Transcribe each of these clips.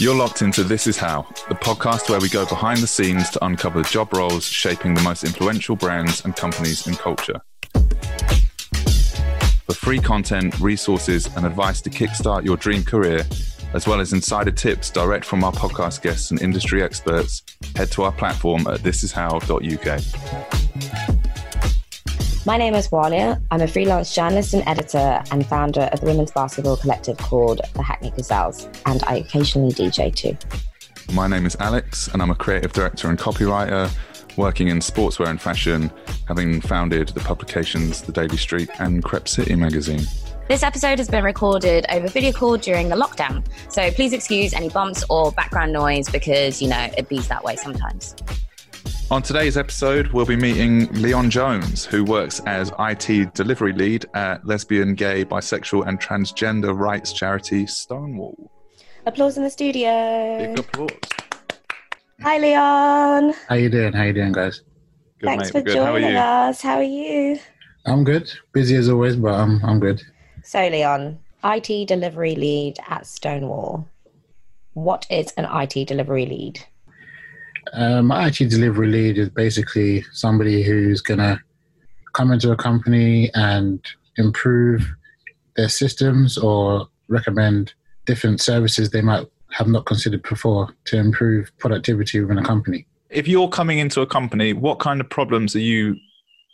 You're locked into This Is How, the podcast where we go behind the scenes to uncover the job roles shaping the most influential brands and companies in culture. For free content, resources, and advice to kickstart your dream career, as well as insider tips direct from our podcast guests and industry experts, head to our platform at thisishow.uk. My name is Walia. I'm a freelance journalist and editor and founder of the women's basketball collective called the Hackney Gazelles, and I occasionally DJ too. My name is Alex, and I'm a creative director and copywriter working in sportswear and fashion, having founded the publications The Daily Street and Crep City magazine. This episode has been recorded over video call during the lockdown, so please excuse any bumps or background noise because, you know, it bees that way sometimes. On today's episode, we'll be meeting Leon Jones, who works as IT delivery lead at lesbian, gay, bisexual, and transgender rights charity Stonewall. Applause in the studio. Big applause. Hi, Leon. How you doing? How you doing, guys? Good, Thanks mate. for good. Joining you? us. How are you? I'm good. Busy as always, but I'm I'm good. So, Leon, IT delivery lead at Stonewall. What is an IT delivery lead? Um, my IT delivery lead is basically somebody who's gonna come into a company and improve their systems or recommend different services they might have not considered before to improve productivity within a company. If you're coming into a company, what kind of problems are you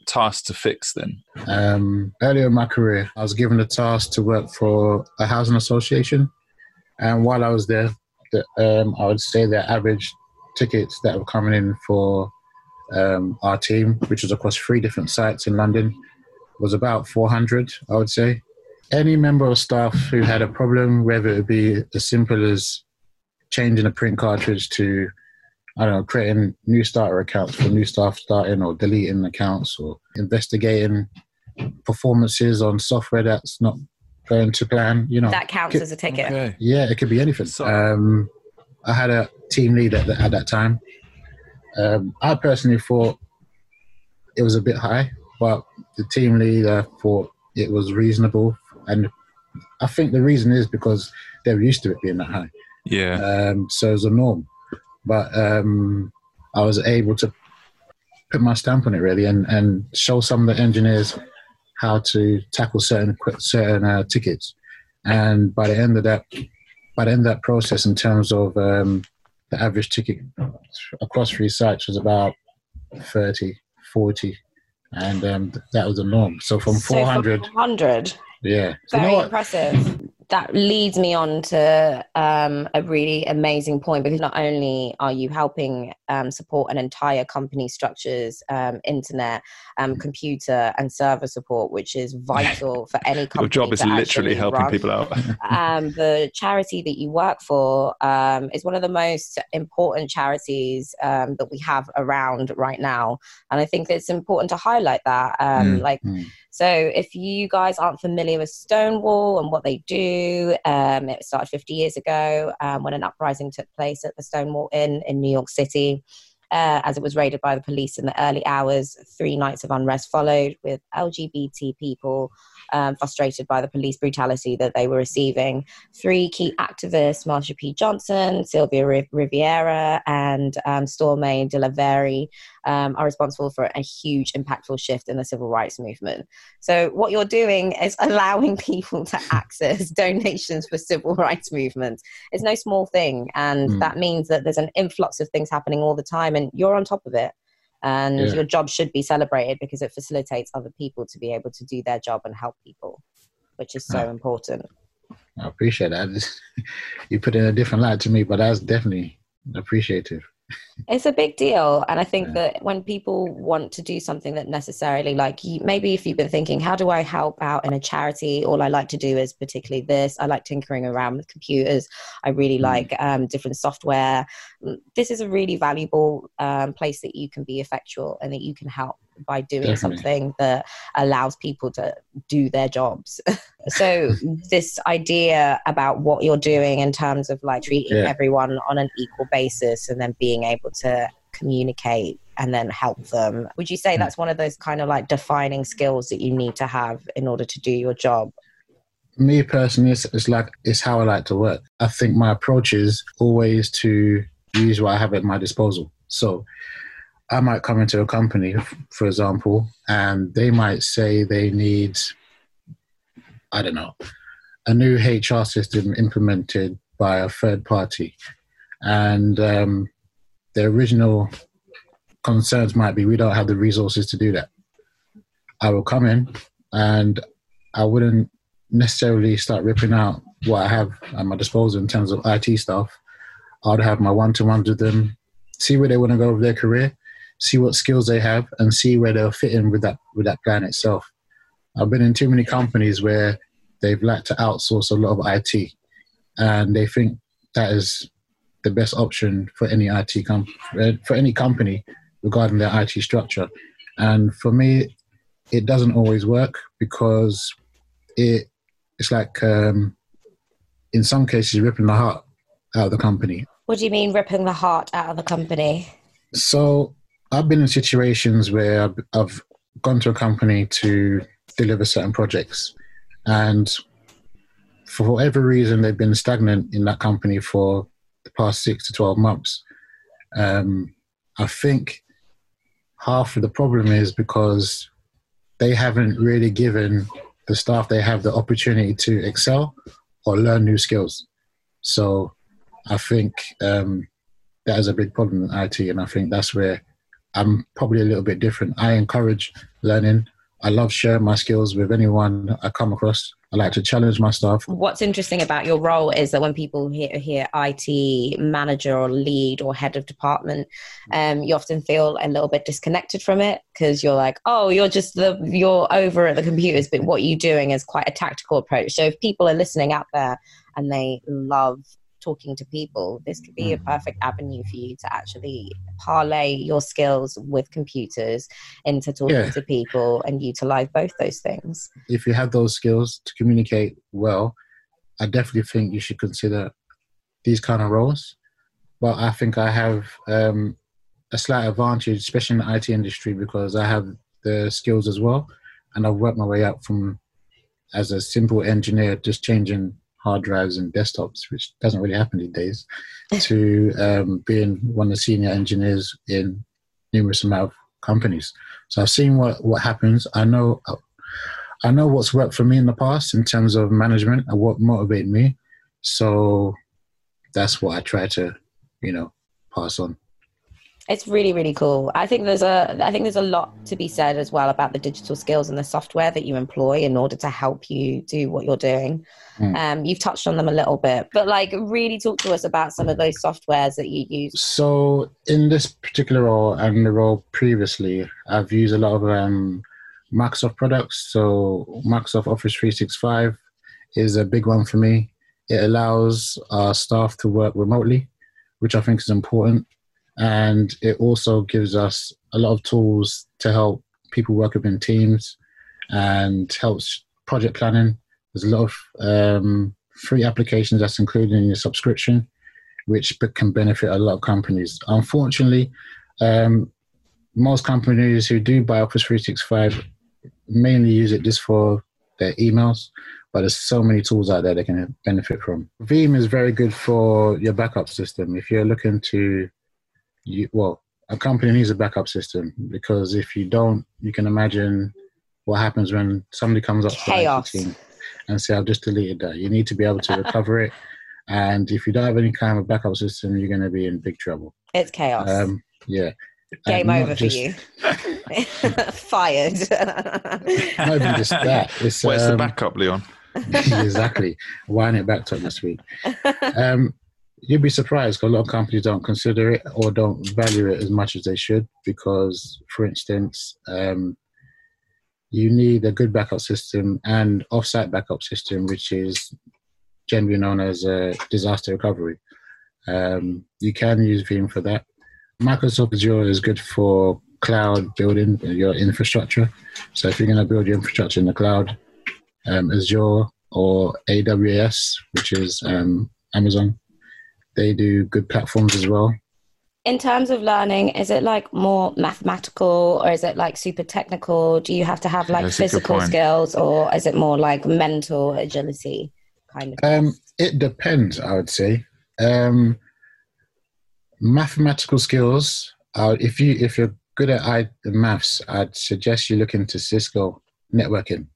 tasked to fix then? Um, earlier in my career, I was given the task to work for a housing association, and while I was there, the, um, I would say the average tickets that were coming in for um, our team, which was across three different sites in London, was about 400. I would say any member of staff who had a problem, whether it be as simple as changing a print cartridge to I don't know, creating new starter accounts for new staff starting or deleting accounts or investigating performances on software that's not going to plan. You know, That counts Could- as a ticket. Okay. yeah, it could be anything. So- Um, I had a team lead at, the, at that time. Um, I personally thought it was a bit high, but the team leader thought it was reasonable. And I think the reason is because they're used to it being that high Yeah. um, so it's a norm. But um, I was able to put my stamp on it really and, and show some of the engineers how to tackle certain certain uh, tickets. And by the end of that, by the end of that process, in terms of um, the average ticket across three sites was about 30, 40. And um, that was the norm. So from So 400, 400. yeah. So you Very know impressive. That leads me on to um, a really amazing point because not only are you helping um, support an entire company structure's um, internet, um, computer, and server support, which is vital for any company. Your job is literally helping run. people out. um, the charity that you work for um, is one of the most important charities um, that we have around right now. And I think it's important to highlight that. Um, Mm, like, mm. so if you guys aren't familiar with Stonewall and what they do, um, it started 50 years ago um, when an uprising took place at the Stonewall Inn in New York City. Uh, as it was raided by the police in the early hours, three nights of unrest followed with LGBT people um, frustrated by the police brutality that they were receiving. Three key activists, Marsha P. Johnson, Sylvia Riv- Rivera, and um, Storme de la um, are responsible for a huge, impactful shift in the civil rights movement. So, what you're doing is allowing people to access donations for civil rights movements. It's no small thing, and Mm. that means that there's an influx of things happening all the time, and you're on top of it and Yeah. your job should be celebrated because it facilitates other people to be able to do their job and help people which is so important I appreciate that. you put in a different light to me, but that's definitely appreciative. It's a big deal and i think Yeah. that when people want to do something that necessarily like you, maybe if you've been thinking how do i help out in a charity? All i like to do is particularly this. I like tinkering around with computers. I really Mm. like um, different software. Mm, this is a really valuable um, place that you can be effectual and that you can help by doing Definitely. something that allows people to do their jobs so this idea about what you're doing in terms of like treating Yeah. everyone on an equal basis and then being able to communicate and then help them would you say Mm. that's one of those kind of like defining skills that you need to have in order to do your job Me personally, it's, it's like it's how I like to work. I think my approach is always to use what I have at my disposal. So I might come into a company, for example, and they might say they need, I don't know, a new HR system implemented by a third party. And um, the original concerns might be we don't have the resources to do that. I will come in and I wouldn't necessarily start ripping out what I have at my disposal in terms of IT stuff. I'd have my one to ones with them, see where they want to go with their career, see what skills they have, and see where they'll fit in with that with that plan itself. I've been in too many companies where they've like to outsource a lot of IT, and they think that is the best option for any IT com- for any company regarding their IT structure. And for me, it doesn't always work because it it's like um, in some cases ripping the heart out of the company. What do you mean ripping the heart out of the company? So I've been in situations where I've, gone to a company to deliver certain projects, and for whatever reason, they've been stagnant in that company for the past six to 12 months. Um, I think half of the problem is because they haven't really given the staff they have the opportunity to excel or learn new skills. So I think um, that is a big problem in IT, and I think that's where I'm probably a little bit different. I encourage learning. I love sharing my skills with anyone I come across. I like to challenge my staff. What's interesting about your role is that when people hear, hear IT manager or lead or head of department, um, you often feel a little bit disconnected from it because you're like, oh, you're just the you're over at the computers, but what you're doing is quite a tactical approach. So if people are listening out there and they love talking to people, this could be a mm. perfect avenue for you to actually parlay your skills with computers into talking yeah. to people and utilize both those things. If you have those skills to communicate well, I definitely think you should consider these kind of roles. But I think I have um, a slight advantage, especially in the IT industry, because I have the skills as well. And I've worked my way up from as a simple engineer, just changing hard drives and desktops, which doesn't really happen these days, to um, being one of the senior engineers in numerous amount of companies. So I've seen what, what happens. I know I know what's worked for me in the past in terms of management and what motivated me. So that's what I try to, you know, pass on it's really really cool. I think there's a i think there's a lot to be said as well about the digital skills and the software that you employ in order to help you do what you're doing. Mm. um, you've touched on them a little bit but like really talk to us about some of those softwares that you use. So in this particular role and the role previously i've used a lot of um, microsoft products. So microsoft office 365 is a big one for me. It allows our staff to work remotely which i think is important and it also gives us a lot of tools to help people work within teams and helps project planning. There's a lot of um, free applications that's included in your subscription, which can benefit a lot of companies. Unfortunately, um, most companies who do buy Office 365 mainly use it just for their emails, but there's so many tools out there they can benefit from. Veeam is very good for your backup system. If you're looking to you well a company needs a backup system because if you don't, you can imagine what happens when somebody comes up Chaos. to team and say, "I've just deleted that." You need to be able to recover it, and if you don't have any kind of backup system, you're going to be in big trouble. It's chaos. Um, yeah. Game over just, for you. Fired. not even just that. It's, Where's um, the backup, Leon? exactly. Wind it back to this week. Um, you'd be surprised because a lot of companies don't consider it or don't value it as much as they should because for instance um, you need a good backup system and offsite backup system which is generally known as a disaster recovery. Um, you can use veeam for that. Microsoft azure is good for cloud building your infrastructure. So if you're going to build your infrastructure in the cloud um, azure or aws which is um, amazon they do good platforms as well. in terms of learning, is it like more mathematical or is it like super technical? Do you have to have like That's physical skills or is it more like mental agility kind of? Um, it depends, I would say. Um, mathematical skills. Uh, if you if you're good at I, maths, I'd suggest you look into Cisco networking.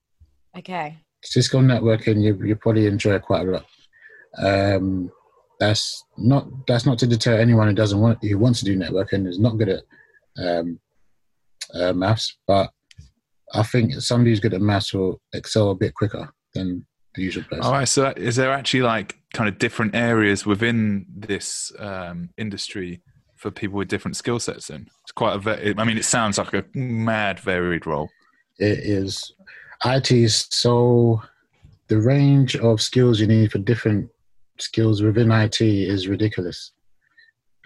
okay. Cisco networking, you you probably enjoy it quite a lot. Um, that's not that's not to deter anyone who doesn't want who wants to do networking is not good at um, uh, maths, but I think somebody who's good at maths will excel a bit quicker than the usual person. All right. So, is there actually like kind of different areas within this um, industry for people with different skill sets? Then it's quite a. I mean, it sounds like a mad varied role. it is IT is so the range of skills you need for different skills within IT is ridiculous.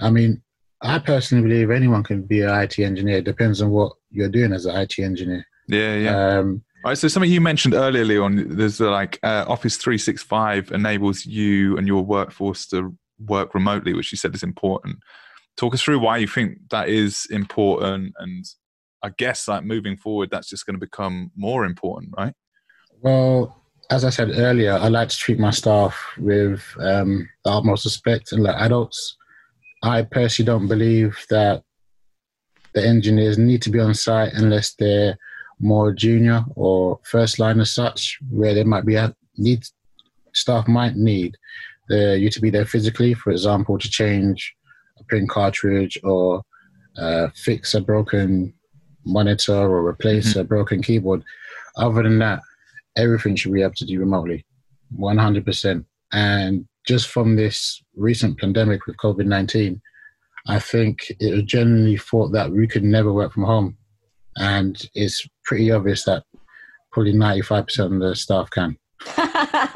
I mean, I personally believe anyone can be an IT engineer. It depends on what you're doing as an IT engineer. Yeah, yeah. Um, All right. So, something you mentioned earlier, Leon. There's uh, like uh, Office 365 enables you and your workforce to work remotely, which you said is important. Talk us through why you think that is important, and I guess like moving forward, that's just going to become more important, right? well, as I said earlier, I like to treat my staff with um, the utmost respect and like adults. I personally don't believe that the engineers need to be on site unless they're more junior or first line as such, where they might be at need staff might need the, you to be there physically, for example, to change a print cartridge or uh, fix a broken monitor or replace a broken keyboard. Other than that, everything should be able to do remotely, 100%. And just from this recent pandemic with COVID 19, I think it was generally thought that we could never work from home. And it's pretty obvious that probably 95% of the staff can.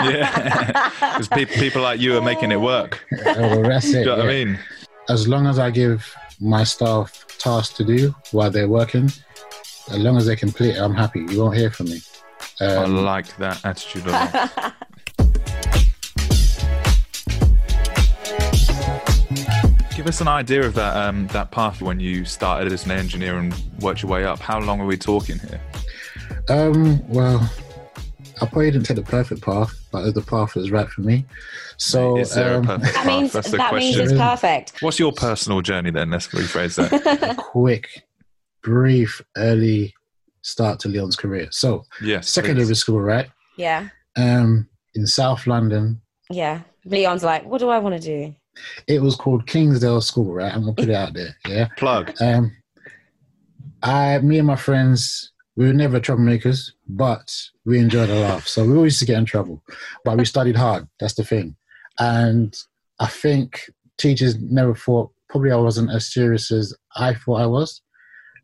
Yeah. Because people, people like you are making it work. well, that's Do it. you know what I mean? As long as I give my staff tasks to do while they're working, as long as they complete it, I'm happy. You won't hear from me. I Um, like that attitude a lot. Give us an idea of that um, that path when you started as an engineer and worked your way up. How long are we talking here? Um, well, I probably didn't take the perfect path, but the path that was right for me. So, Is there um, a perfect that means That's the that means it's perfect. What's your personal journey then? Let's rephrase that. quick, brief, early start to Leon's career. So, Yes. secondary please. school, right? Yeah. Um, in South London, Yeah. Leon's like, what do I want to do? it was called Kingsdale School, right? I'm gonna put it out there. Yeah. Plug. Um, I, me and my friends, we were never troublemakers, but we enjoyed a laugh. So we always used to get in trouble, but we studied hard. That's the thing. And I think teachers never thought probably I wasn't as serious as I thought I was.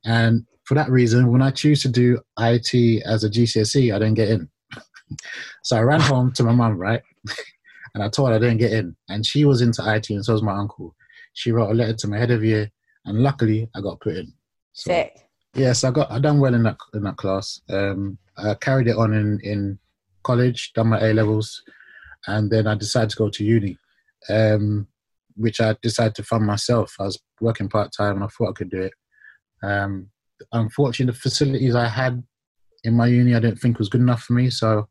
And for that reason, when I choose to do IT as a GCSE, I didn't get in. so I ran home to my mum, right? and I told her I didn't get in. And she was into IT, and so was my uncle. She wrote a letter to my head of year, and luckily I got put in. So, Sick. Yes, I got I done well in that in that class. Um, I carried it on in in college, done my A levels, and then I decided to go to uni, um, which I decided to fund myself. I was working part time, and I thought I could do it. Um, unfortunately, the facilities I had in my uni I didn't think was good enough for me, so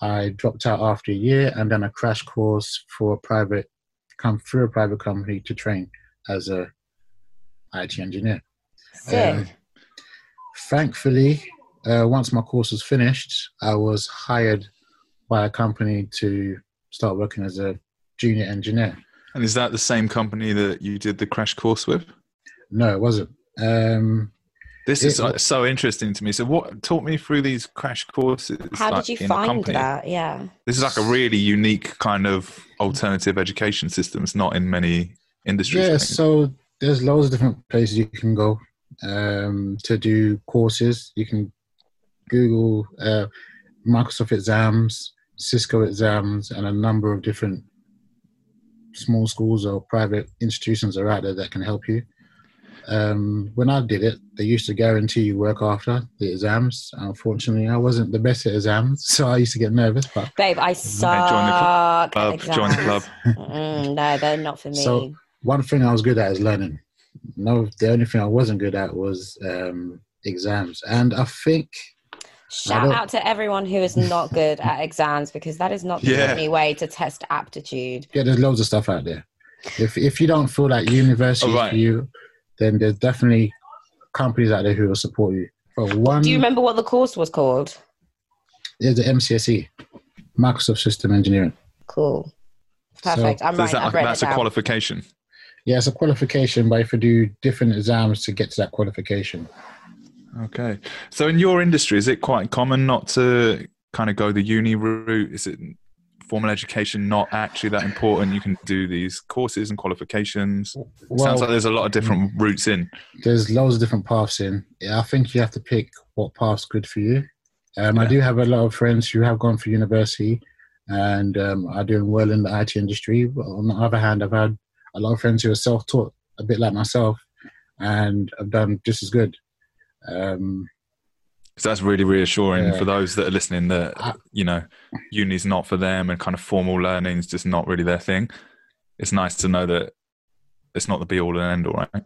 I dropped out after a year and then a crash course for a private come through a private company to train as a IT engineer. Sick. Um, thankfully, uh, once my course was finished, I was hired by a company to start working as a junior engineer. And is that the same company that you did the crash course with? No, it wasn't. Um, This is It- uh, so interesting to me. So, what taught me through these crash courses? How like, did you find that? Yeah. This is like a really unique kind of alternative education system. It's not in many industries. Yeah, so there's loads of different places you can go um, to do courses. You can Google uh, Microsoft exams, Cisco exams, and a number of different small schools or private institutions are out there that can help you. Um, when I did it, they used to guarantee you work after the exams. Unfortunately, I wasn't the best at exams, so I used to get nervous. But Babe, I suck join the at club, join the club. Mm, no, they're not for me. So- one thing I was good at is learning. No, the only thing I wasn't good at was um, exams, and I think Shout out to everyone who is not good at exams because that is not the Yeah. only way to test aptitude. yeah, there's loads of stuff out there. If if you don't feel like university Oh, right. for you, then there's definitely companies out there who will support you. For one, Do you remember what the course was called? It's the MCSE, Microsoft System Engineering. Cool. Perfect. I'm So is right. that I've like, read that's it a down. qualification. Yeah, it's a qualification, but if you do different exams to get to that qualification. Okay. So in your industry, is it quite common not to kind of go the uni route? Is it formal education not actually that important? You can do these courses and qualifications. Well, Sounds like there's a lot of different routes in. there's loads of different paths in. Yeah, I think you have to pick what path's good for you. Um, I do have a lot of friends who have gone for university and um, are doing well in the IT industry. But on the other hand, I've had a lot of friends who are self-taught, a bit like myself, and have done just as good. Um, So that's really reassuring Yeah. for those that are listening that, you know, uni's not for them and kind of formal learning is just not really their thing. It's nice to know that it's not the be all and end all, right?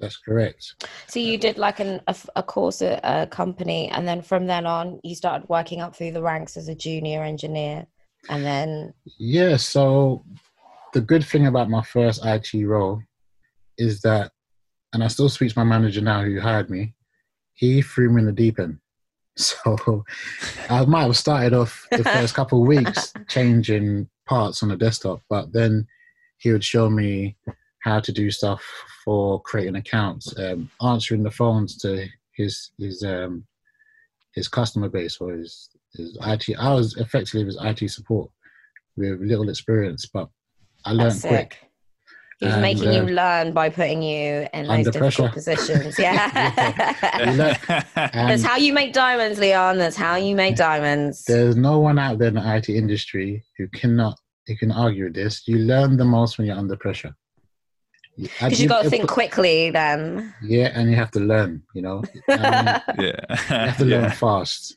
that's correct. So you did like an, a, a course at a company, and then from then on, you started working up through the ranks as a junior engineer, and then Yeah, so the good thing about my first IT role is that, and I still speak to my manager now who hired me, he threw me in the deep end. So I might have started off the first couple of weeks changing parts on the desktop, but then he would show me how to do stuff for creating accounts, um, answering the phones to his his um, his customer base or his, his IT. I was effectively his IT support with little experience, but I learned quick. Sick. He was And, making uh, you learn by putting you in those difficult pressure. positions. Yeah. You learn- That's how you make diamonds, Leon. That's how you make diamonds. there's no one out there in the IT industry who cannot who can argue with this. You learn the most when you're under pressure. Because you've got to think quickly then. Yeah, and you have to learn. You know, um, yeah. you have to learn yeah. fast.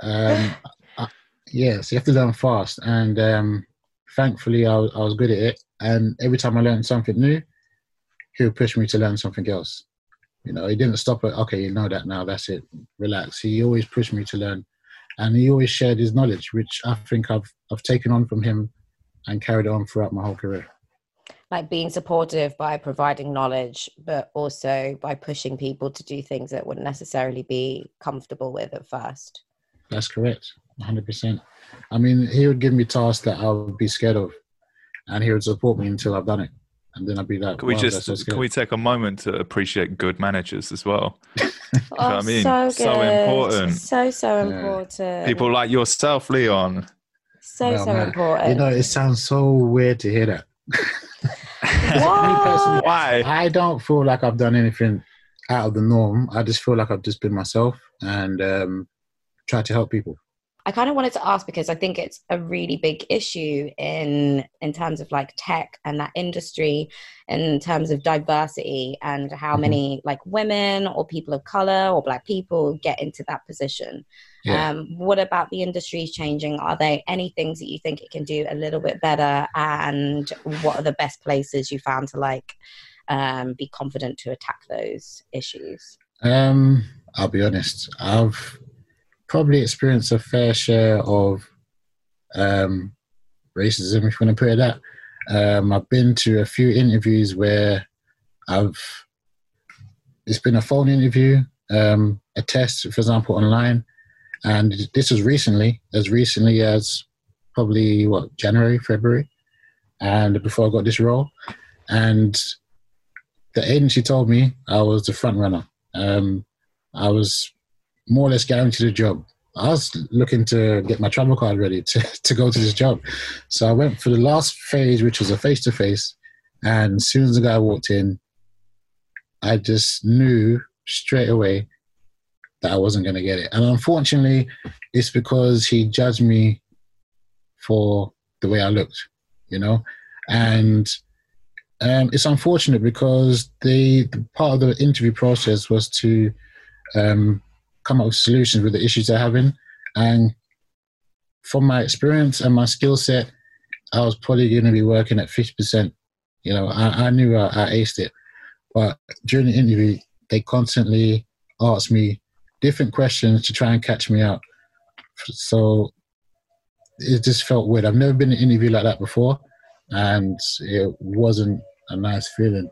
Um, uh, yes, you have to learn fast, and um, thankfully, I was, I was good at it. And every time I learned something new, he would push me to learn something else. You know, he didn't stop at okay, you know that now. That's it. Relax. He always pushed me to learn, and he always shared his knowledge, which I think I've I've taken on from him and carried on throughout my whole career. Like being supportive by providing knowledge, but also by pushing people to do things that wouldn't necessarily be comfortable with at first. That's correct, 100%. I mean, he would give me tasks that I would be scared of, and he would support me until I've done it. And then I'd be like, Can we wow, just so can we take a moment to appreciate good managers as well? Oh, what I mean? so So important. So, so Yeah. important. People like yourself, Leon. so, Well, so man, important. You know, it sounds so weird to hear that. Me what? Why? I don't feel like I've done anything out of the norm. I just feel like I've just been myself and um, tried to help people. I kind of wanted to ask because I think it's a really big issue in in terms of like tech and that industry, in terms of diversity and how Mhm. many like women or people of color or black people get into that position. Yeah. Um, what about the industry changing? Are there any things that you think it can do a little bit better? And what are the best places you found to like um, be confident to attack those issues? Um, I'll be honest. I've probably experienced a fair share of um, racism, if you want to put it that. Um, I've been to a few interviews where I've it's been a phone interview, um, a test, for example, online, and this was recently, as recently as probably what January, February, and before I got this role, and the agency told me I was the front runner. Um, I was more or less guaranteed a job. I was looking to get my travel card ready to, to go to this job. So I went for the last phase, which was a face to face. And as soon as the guy walked in, I just knew straight away that I wasn't going to get it. And unfortunately, it's because he judged me for the way I looked, you know? And um, it's unfortunate because the, the part of the interview process was to um, come up with solutions with the issues they're having. And from my experience and my skill set, I was probably going to be working at 50%. You know, I, I knew I, I aced it. But during the interview, they constantly asked me different questions to try and catch me out. So it just felt weird. I've never been in an interview like that before, and it wasn't a nice feeling.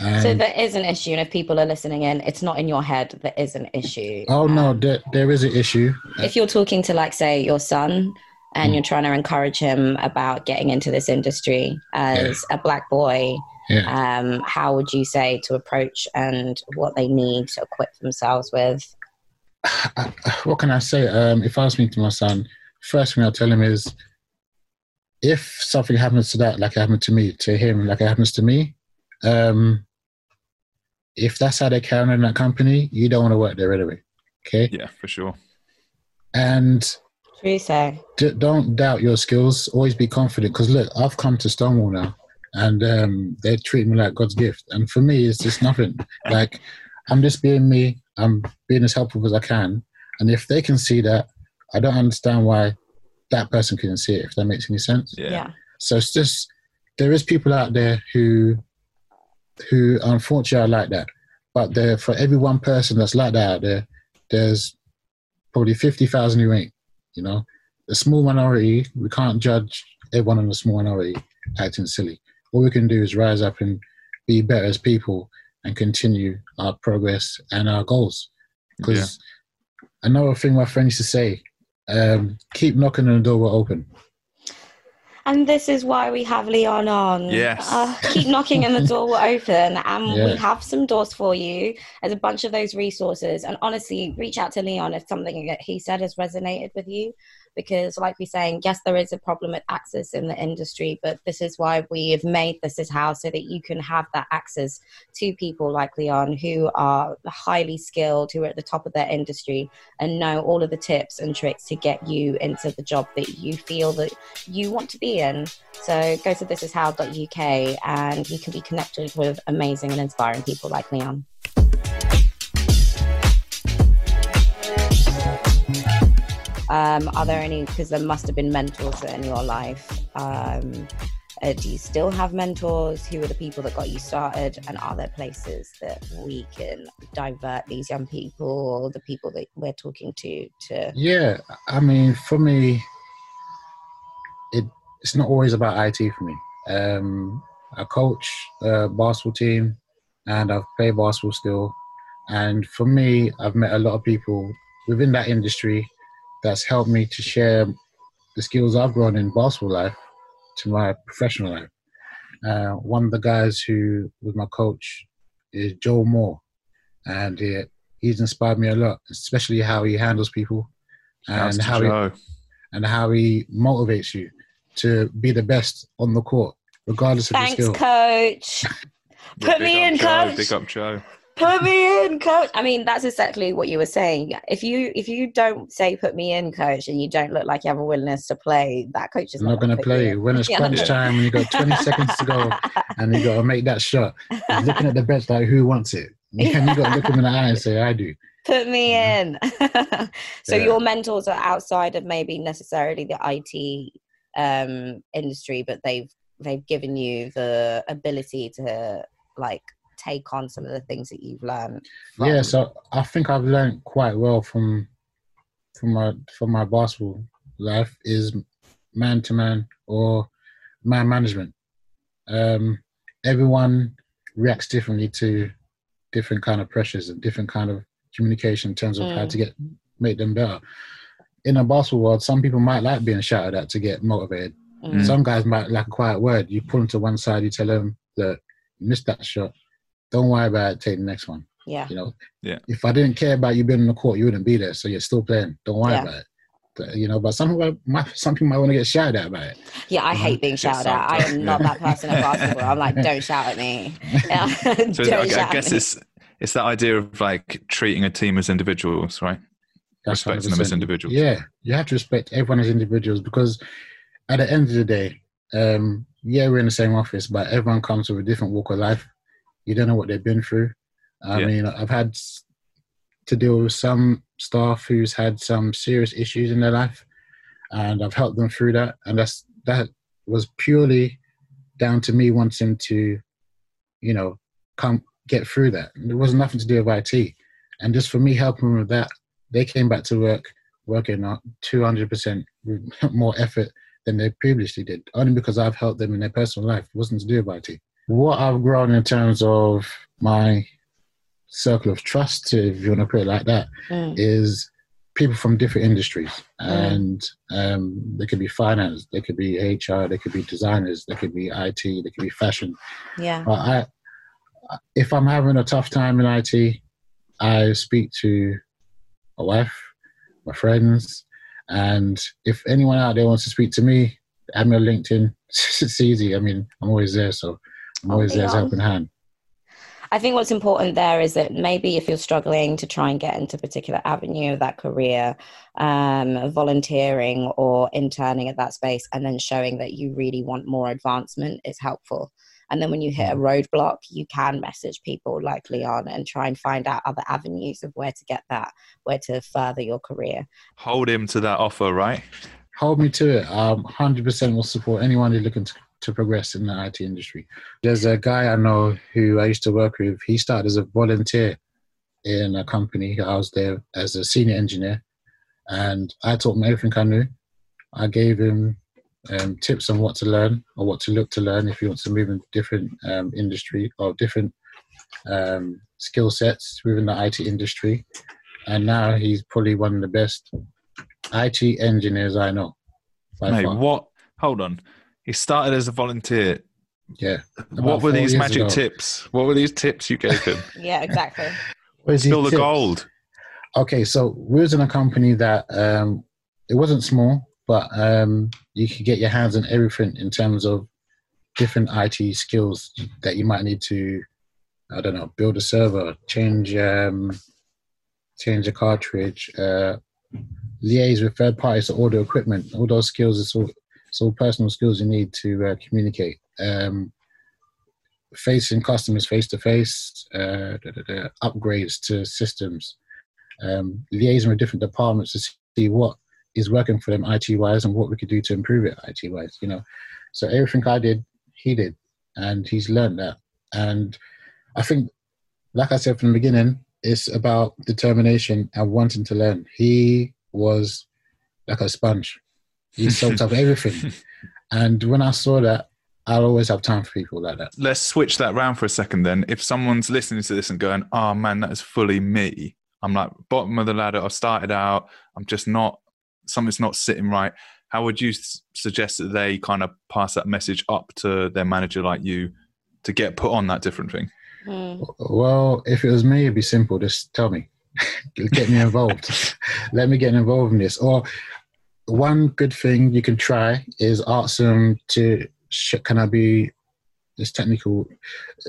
And so there is an issue, and if people are listening in, it's not in your head. There is an issue. oh no, there, there is an issue. If you're talking to, like, say, your son, and Mm. you're trying to encourage him about getting into this industry as a black boy, Yeah. um, how would you say to approach and what they need to equip themselves with? What can I say? Um, if I was speaking to my son, first thing I'll tell him is, if something happens to that, like it happened to me, to him, like it happens to me, um, if that's how they carry on in that company, you don't want to work there anyway. Okay, Yeah, for sure. and True say. d- don't doubt your skills. Always be confident. Because look, I've come to Stonewall now, and um, they treat me like God's gift. And for me, it's just nothing. like I'm just being me. I'm being as helpful as I can. And if they can see that, I don't understand why that person couldn't see it. If that makes any sense. Yeah. yeah. So it's just there is people out there who who unfortunately are like that. But there for every one person that's like that out there, there's probably fifty thousand who ain't. You know, a small minority. We can't judge everyone in the small minority acting silly. All we can do is rise up and be better as people and continue our progress and our goals. Because another thing my friend used to say, um, keep knocking and the door will open. And this is why we have Leon on. Yes. Uh, keep knocking and the door will open. And we have some doors for you. There's a bunch of those resources. And honestly, reach out to Leon if something that he said has resonated with you. Because, like we're saying, yes, there is a problem with access in the industry, but this is why we have made this is how so that you can have that access to people like Leon who are highly skilled, who are at the top of their industry and know all of the tips and tricks to get you into the job that you feel that you want to be in. So go to this is thisishow.uk and you can be connected with amazing and inspiring people like Leon. Um, are there any, because there must have been mentors in your life. Um, uh, do you still have mentors? Who are the people that got you started? And are there places that we can divert these young people or the people that we're talking to to Yeah, I mean, for me, it it's not always about IT for me. Um, I coach a basketball team, and I've played basketball still. And for me, I've met a lot of people within that industry that's helped me to share the skills I've grown in basketball life to my professional life. Uh, one of the guys who was my coach is Joe Moore, and uh, he's inspired me a lot, especially how he handles people and to how he, and how he motivates you to be the best on the court, regardless of Thanks, your skill. Thanks, coach. Put big me in, Joe, coach. Big up Joe. Put me in, coach. I mean, that's exactly what you were saying. If you if you don't say "put me in, coach," and you don't look like you have a willingness to play, that coach is I'm not going to put you play when it's Yeah. crunch time and you got 20 seconds to go and you got to make that shot. He's looking at the bench like, who wants it? And you got to look him in the eye and say, I do. Put me in. so Yeah. your mentors are outside of maybe necessarily the IT um, industry, but they've they've given you the ability to like take on some of the things that you've learned. From. Yeah, so I think I've learned quite well from from my from my basketball life is man to man or man management. Um, everyone reacts differently to different kind of pressures and different kind of communication in terms of how Mm. to get make them better. In a basketball world, some people might like being shouted at to get motivated. Mm. Some guys might like a quiet word. You pull them to one side, you tell them that you missed that shot. Don't worry about it. Take the next one. yeah. You know, Yeah. If I didn't care about you being on the court, you wouldn't be there. So you're still playing. Don't worry Yeah. about it. But, you know, but some people, might, some people might want to get shouted at about it. Yeah, I hate being shouted at. I am not that person in basketball. I'm like, don't shout at me. So don't I, shout I at guess me. it's it's that idea of like treating a team as individuals, right? That's Respecting them as individuals. Yeah, you have to respect everyone as individuals because at the end of the day, um, yeah, we're in the same office, but everyone comes with a different walk of life. You don't know what they've been through. I Yeah. mean, I've had to deal with some staff who's had some serious issues in their life, and I've helped them through that. And that's that was purely down to me wanting to, you know, come get through that. It was nothing to do with IT. And just for me helping them with that, they came back to work working 200% more effort than they previously did, only because I've helped them in their personal life. It wasn't to do with IT. What I've grown in terms of my circle of trust, if you want to put it like that, mm. is people from different industries. Mm. And um, they could be finance, they could be HR, they could be designers, they could be IT, they could be fashion. Yeah. But I, if I'm having a tough time in IT, I speak to my wife, my friends, and if anyone out there wants to speak to me, add me on LinkedIn. it's easy. I mean, I'm always there, so always oh, there as helping hand. I think what's important there is that maybe if you're struggling to try and get into a particular avenue of that career, um, volunteering or interning at that space, and then showing that you really want more advancement is helpful. And then when you hit a mm-hmm. roadblock, you can message people like Leon and try and find out other avenues of where to get that, where to further your career. Hold him to that offer, right? Hold me to it. Um, 100% will support anyone who's looking to, to progress in the IT industry. There's a guy I know who I used to work with. He started as a volunteer in a company. I was there as a senior engineer, and I taught him everything I knew. I gave him um, tips on what to learn or what to look to learn if you want to move in different um, industry or different um, skill sets within the IT industry. And now he's probably one of the best IT engineers I know. Mate, far. what? Hold on. He started as a volunteer. Yeah. What were these magic ago. tips? What were these tips you gave him? yeah, exactly. Spill the tips? gold. Okay, so we was in a company that um, it wasn't small but um, you could get your hands on everything in terms of different IT skills that you might need to, I don't know, build a server, change um, change a cartridge, uh, liaise with third parties to order equipment. All those skills are sort all personal skills you need to uh, communicate. Um, facing customers face to face, upgrades to systems, um, liaising with different departments to see what is working for them IT wise and what we could do to improve it IT wise, you know. So everything I did, he did, and he's learned that. And I think, like I said from the beginning, it's about determination and wanting to learn. He was like a sponge. He soaked up everything. And when I saw that, I'll always have time for people like that. Let's switch that round for a second then. If someone's listening to this and going, oh man, that is fully me. I'm like bottom of the ladder. I've started out. I'm just not something's not sitting right, how would you suggest that they kind of pass that message up to their manager like you to get put on that different thing? Mm. Well, if it was me, it'd be simple. Just tell me, get me involved. Let me get involved in this. Or one good thing you can try is ask them to, can I be this technical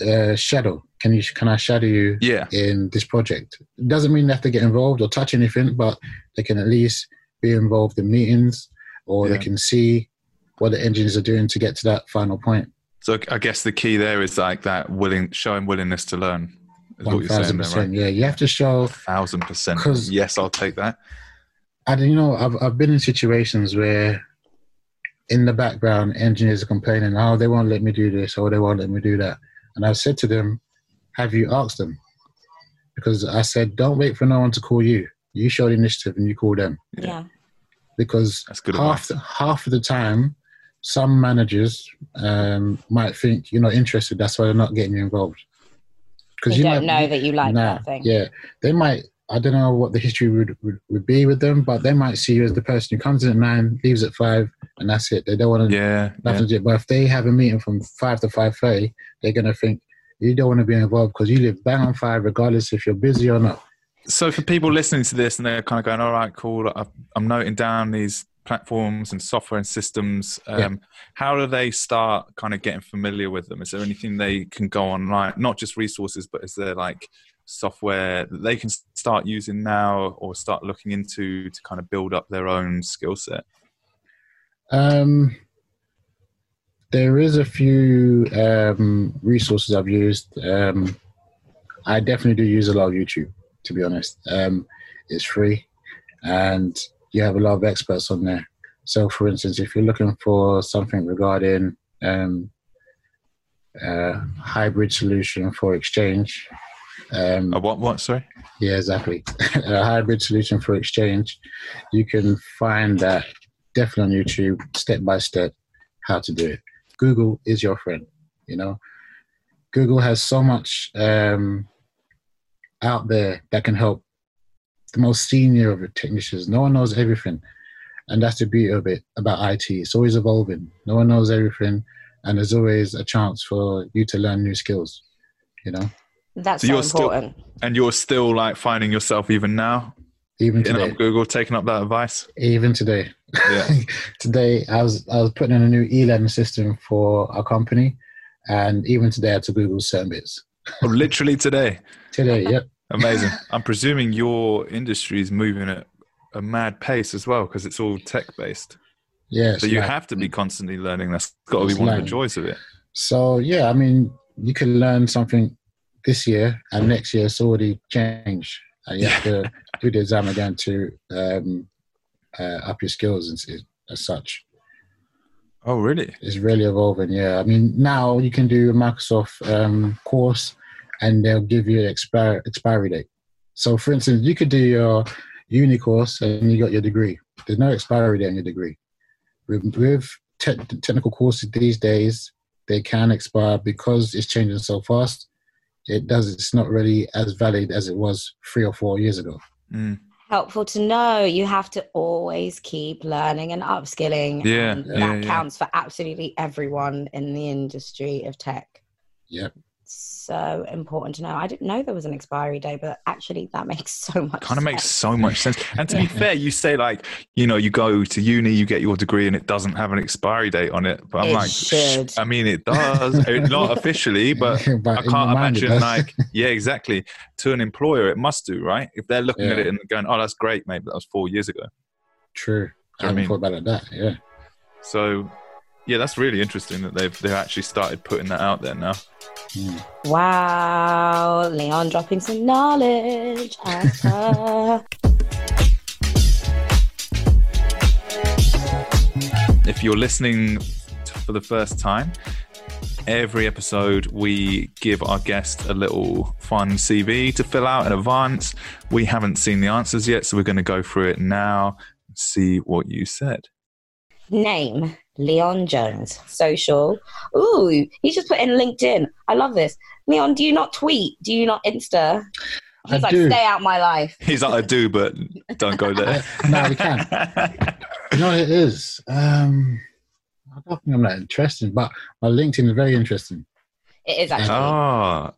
uh, shadow? Can you can I shadow you yeah. in this project? It doesn't mean they have to get involved or touch anything, but they can at least be involved in meetings or yeah. they can see what the engineers are doing to get to that final point. So I guess the key there is like that willing, showing willingness to learn. One thousand percent. Right? Yeah, you have to show. Thousand percent. Yes, I'll take that. And you know, I've I've been in situations where, in the background, engineers are complaining, "Oh, they won't let me do this, or they won't let me do that," and I've said to them, "Have you asked them?" Because I said, "Don't wait for no one to call you. You show the initiative, and you call them." Yeah because that's half the, half of the time, some managers um, might think you're not interested. That's why they're not getting you involved. Because you don't might, know that you like nah, that thing. Yeah, they might. I don't know what the history would, would, would be with them, but they might see you as the person who comes in at nine, leaves at five, and that's it. They don't want to. Yeah. Nothing yeah. But if they have a meeting from five to five thirty, they're gonna think you don't want to be involved because you live bang on five, regardless if you're busy or not so for people listening to this and they're kind of going, all right, cool. I'm noting down these platforms and software and systems. Um, yeah. How do they start kind of getting familiar with them? Is there anything they can go online, not just resources, but is there like software that they can start using now or start looking into to kind of build up their own skill set? Um, there is a few um, resources I've used. Um, I definitely do use a lot of YouTube to be honest. Um, it's free and you have a lot of experts on there. So, for instance, if you're looking for something regarding um, hybrid solution for exchange. Um, A what? What? Sorry. yeah, exactly. a hybrid solution for exchange. You can find that definitely on YouTube, step by step, how to do it. Google is your friend. You know, Google has so much um, out there that can help the most senior of the technicians. No one knows everything, and that's the beauty of it about IT. It's always evolving. No one knows everything, and there's always a chance for you to learn new skills. You know, That's So so, you're still- important. And you're still like finding yourself even now, even today. up Google, taking up that advice. Even today. Yeah. today I was I was putting in a new e-learning system for our company, and even today I had to Google certain bits. Oh, literally today. Today, yep. Amazing. I'm presuming your industry is moving at a mad pace as well because it's all tech based. Yeah. So you like- have to be constantly learning. That's got to be It's one of the joys of it. So yeah, I mean, you can learn something this year, and next year it's already changed, and you have to do the exam again to um, uh, up your skills and as such. Oh, really? It's really evolving. Yeah, I mean, now you can do a Microsoft um, course, and they'll give you an expire expiry date. So, for instance, you could do your uni course and you got your degree. There's no expiry date on your degree. With, with te- technical courses these days, they can expire because it's changing so fast. It does. It's not really as valid as it was three or four years ago. Mm. Helpful to know. You have to always keep learning and upskilling. Yeah, and that yeah. counts for absolutely everyone in the industry of tech. Yep. So important to know. I didn't know there was an expiry date, but actually that makes so much Kind of makes so much sense. And to be fair, you say like, you know, you go to uni, you get your degree, and it doesn't have an expiry date on it. But I'm It like, should. I mean, it does. Not officially, but But I can't imagine like, yeah, exactly. To an employer, it must do, right? If they're looking at it and going, oh, that's great, mate, but that was four years ago. True. I you know what I mean? thought about it that. Yeah. So, yeah, that's really interesting that they've they've actually started putting that out there now. Mm. Wow, Leon dropping some knowledge. If you're listening for the first time, every episode we give our guest a little fun CV to fill out in advance. We haven't seen the answers yet, so we're going to go through it now and see what you said. Name Leon Jones. Social. Ooh, he's just put in LinkedIn. I love this. Leon, do you not tweet? Do you not Insta? He's I like, do. stay out my life. He's like, I do, but don't go there. No, we can't. You know what it is? Um, I don't think I'm that interesting, but my LinkedIn is very interesting. It is actually. Ah,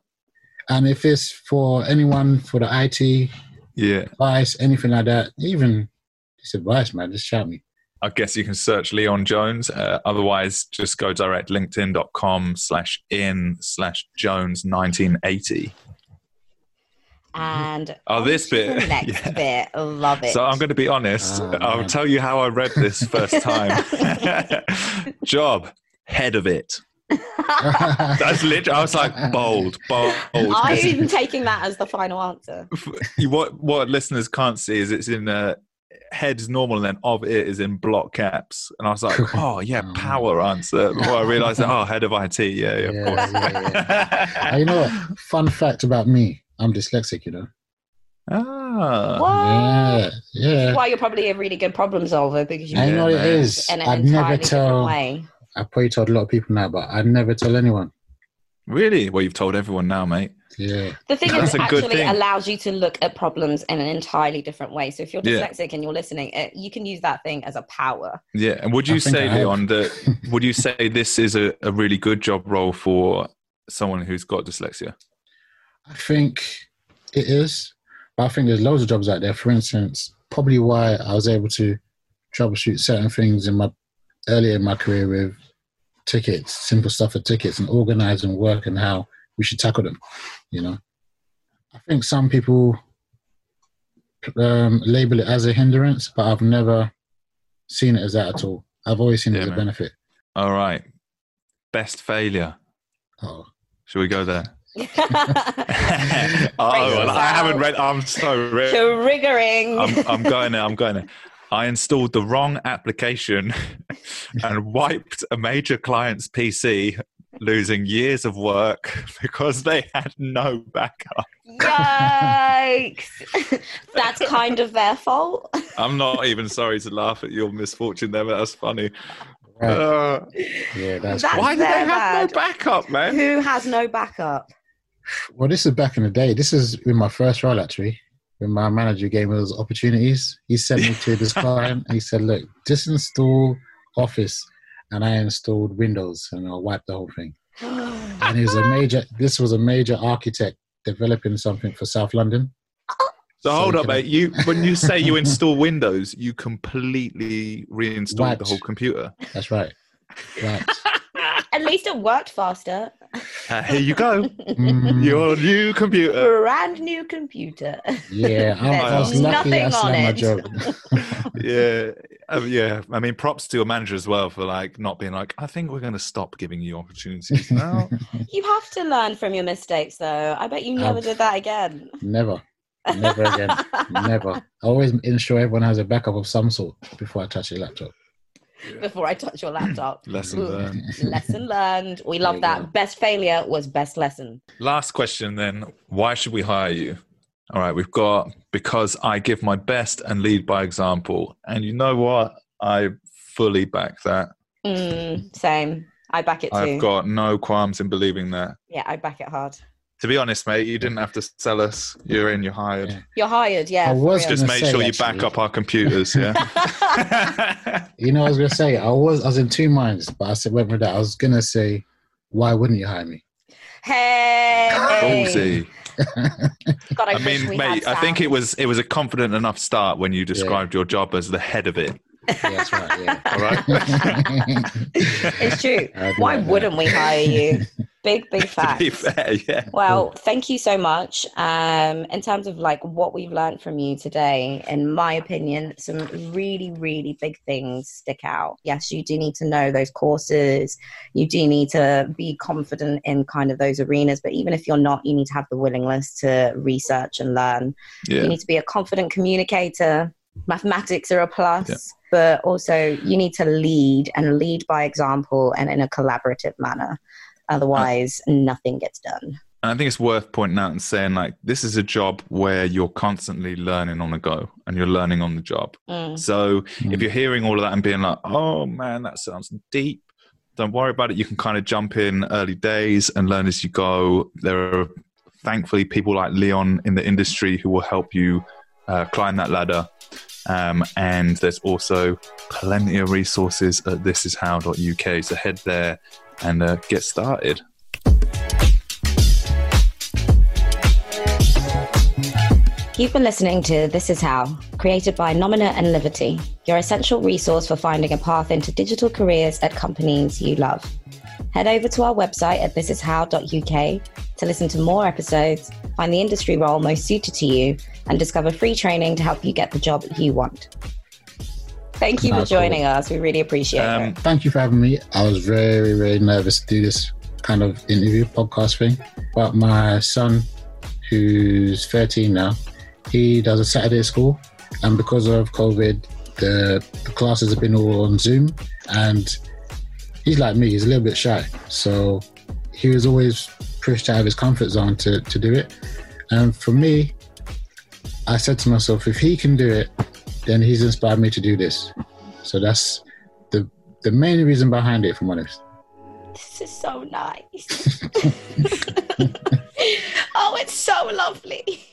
And if it's for anyone for the IT yeah. advice, anything like that, even this advice, man, just shout me. I guess you can search Leon Jones. Uh, otherwise, just go direct linkedin.com slash in slash Jones 1980. And Oh, this on to the bit. next Yeah. bit. Love it. So I'm going to be honest. Oh, I'll man. tell you how I read this first time. Job, head of it. That's literally, I was like, bold, bold. I'm even taking that as the final answer. what, what listeners can't see is it's in uh, head is normal and then of it is in block caps. And I was like, oh, yeah, power answer. Before I realized that, oh, head of IT. Yeah, yeah, of Yeah, course. yeah, Uh, you know what? Fun fact about me, I'm dyslexic, you know? ah. What? Yeah, yeah. Why you're probably a really good problem solver because you I Yeah, know it is. it in an I'd never different tell. way. I probably told a lot of people now, but I'd never tell anyone. Really? Well, you've told everyone now, mate. Yeah, The thing That's is, it actually thing. allows you to look at problems in an entirely different way. So if you're Yeah. dyslexic and you're listening, it, you can use that thing as a power. Yeah. And would you I say, Leon, that would you say this is a, a really good job role for someone who's got dyslexia? I think it is. But I think there's loads of jobs out there. For instance, probably why I was able to troubleshoot certain things in my earlier in my career with tickets, simple stuff for tickets, and organize and work and how we should tackle them. You know, I think some people um, label it as a hindrance, but I've never seen it as that at all. I've always seen it Yeah, as a benefit. All right. Best failure. Oh, Shall we go there? oh, well, I haven't read. I'm so ready. Triggering. I'm, I'm going there. I'm going there. I installed the wrong application and wiped a major client's PC losing years of work because they had no backup. Yikes! That's kind of their fault. I'm not even sorry to laugh at your misfortune there, but that's funny. Right. Uh, Yeah, that's, That's why do they their have no backup, man? Who has no backup? well. This is back in the day. This is in my first role actually. When my manager gave me those opportunities, he sent me to this client. and He said, "Look, just install Office," and I installed Windows, and I wiped the whole thing. And he was a major. This was a major architect developing something for South London. So hold up, mate. You when you say you install Windows, you completely reinstall the whole computer. That's right. Right. At least it worked faster. Uh, here you go, Mm, your new computer. Brand new computer. yeah, I, I was There's lucky nothing on had my it. job. Yeah, um, yeah. I mean, props to your manager as well for like not being like, I think we're going to stop giving you opportunities now. You have to learn from your mistakes, though. I bet you never Um, did that again. Never. Never again. Never. I always ensure everyone has a backup of some sort before I touch a laptop. Before I touch your laptop. Lesson learned. Lesson learned. We love that. go. Best failure was best lesson. Last question then. Why should we hire you? All right, we've got because I give my best and lead by example. And you know what? I fully back that. Mm, same. I back it too. I've got no qualms in believing that. yeah, I back it hard. To be honest, mate, you didn't have to sell us. You're in, you're hired. Yeah. You're hired, yeah. I was. Just gonna make say, sure you actually- back up our computers, yeah? You know, I was gonna say I was I was in two minds, but I said went with that. I was gonna say, why wouldn't you hire me? hey. Ballsy. God, I, I mean, mate, I think it was it was a confident enough start when you described your job as the head of it. Yeah, that's right. Yeah. All right. It's true. Why wouldn't we hire you? Big, big be fair, yeah. Well, thank you so much. Um, in terms of like what we've learned from you today, in my opinion, some really, really big things stick out. Yes, you do need to know those courses. You do need to be confident in kind of those arenas. But even if you're not, you need to have the willingness to research and learn. Yeah. You need to be a confident communicator. Mathematics are a plus, but also you need to lead and lead by example and in a collaborative manner. Otherwise, nothing gets done. And I think it's worth pointing out and saying like this is a job where you're constantly learning on the go and you're learning on the job. Mm. So Mm. if you're hearing all of that and being like, "Oh man, that sounds deep," don't worry about it. You can kind of jump in early days and learn as you go. There are thankfully people like Leon in the industry who will help you uh, climb that ladder. Um, and there's also plenty of resources at thisishow.uk. So head there and uh, get started. You've been listening to This Is How, created by Nomina and Liberty, your essential resource for finding a path into digital careers at companies you love. Head over to our website at thisishow.uk to listen to more episodes, find the industry role most suited to you, and discover free training to help you get the job you want. Thank you for Ah, cool. joining us. We really appreciate Um, it. Thank you for having me. I was very, very nervous to do this kind of interview podcast thing. But my son, who's 13 now, he does a Saturday school. And because of COVID, the, the classes have been all on Zoom. And he's like me, he's a little bit shy. So he was always pushed out of his comfort zone to, to do it. And for me, I said to myself, if he can do it, then he's inspired me to do this. So that's the the main reason behind it, if I'm honest. This is so nice. oh, it's so lovely.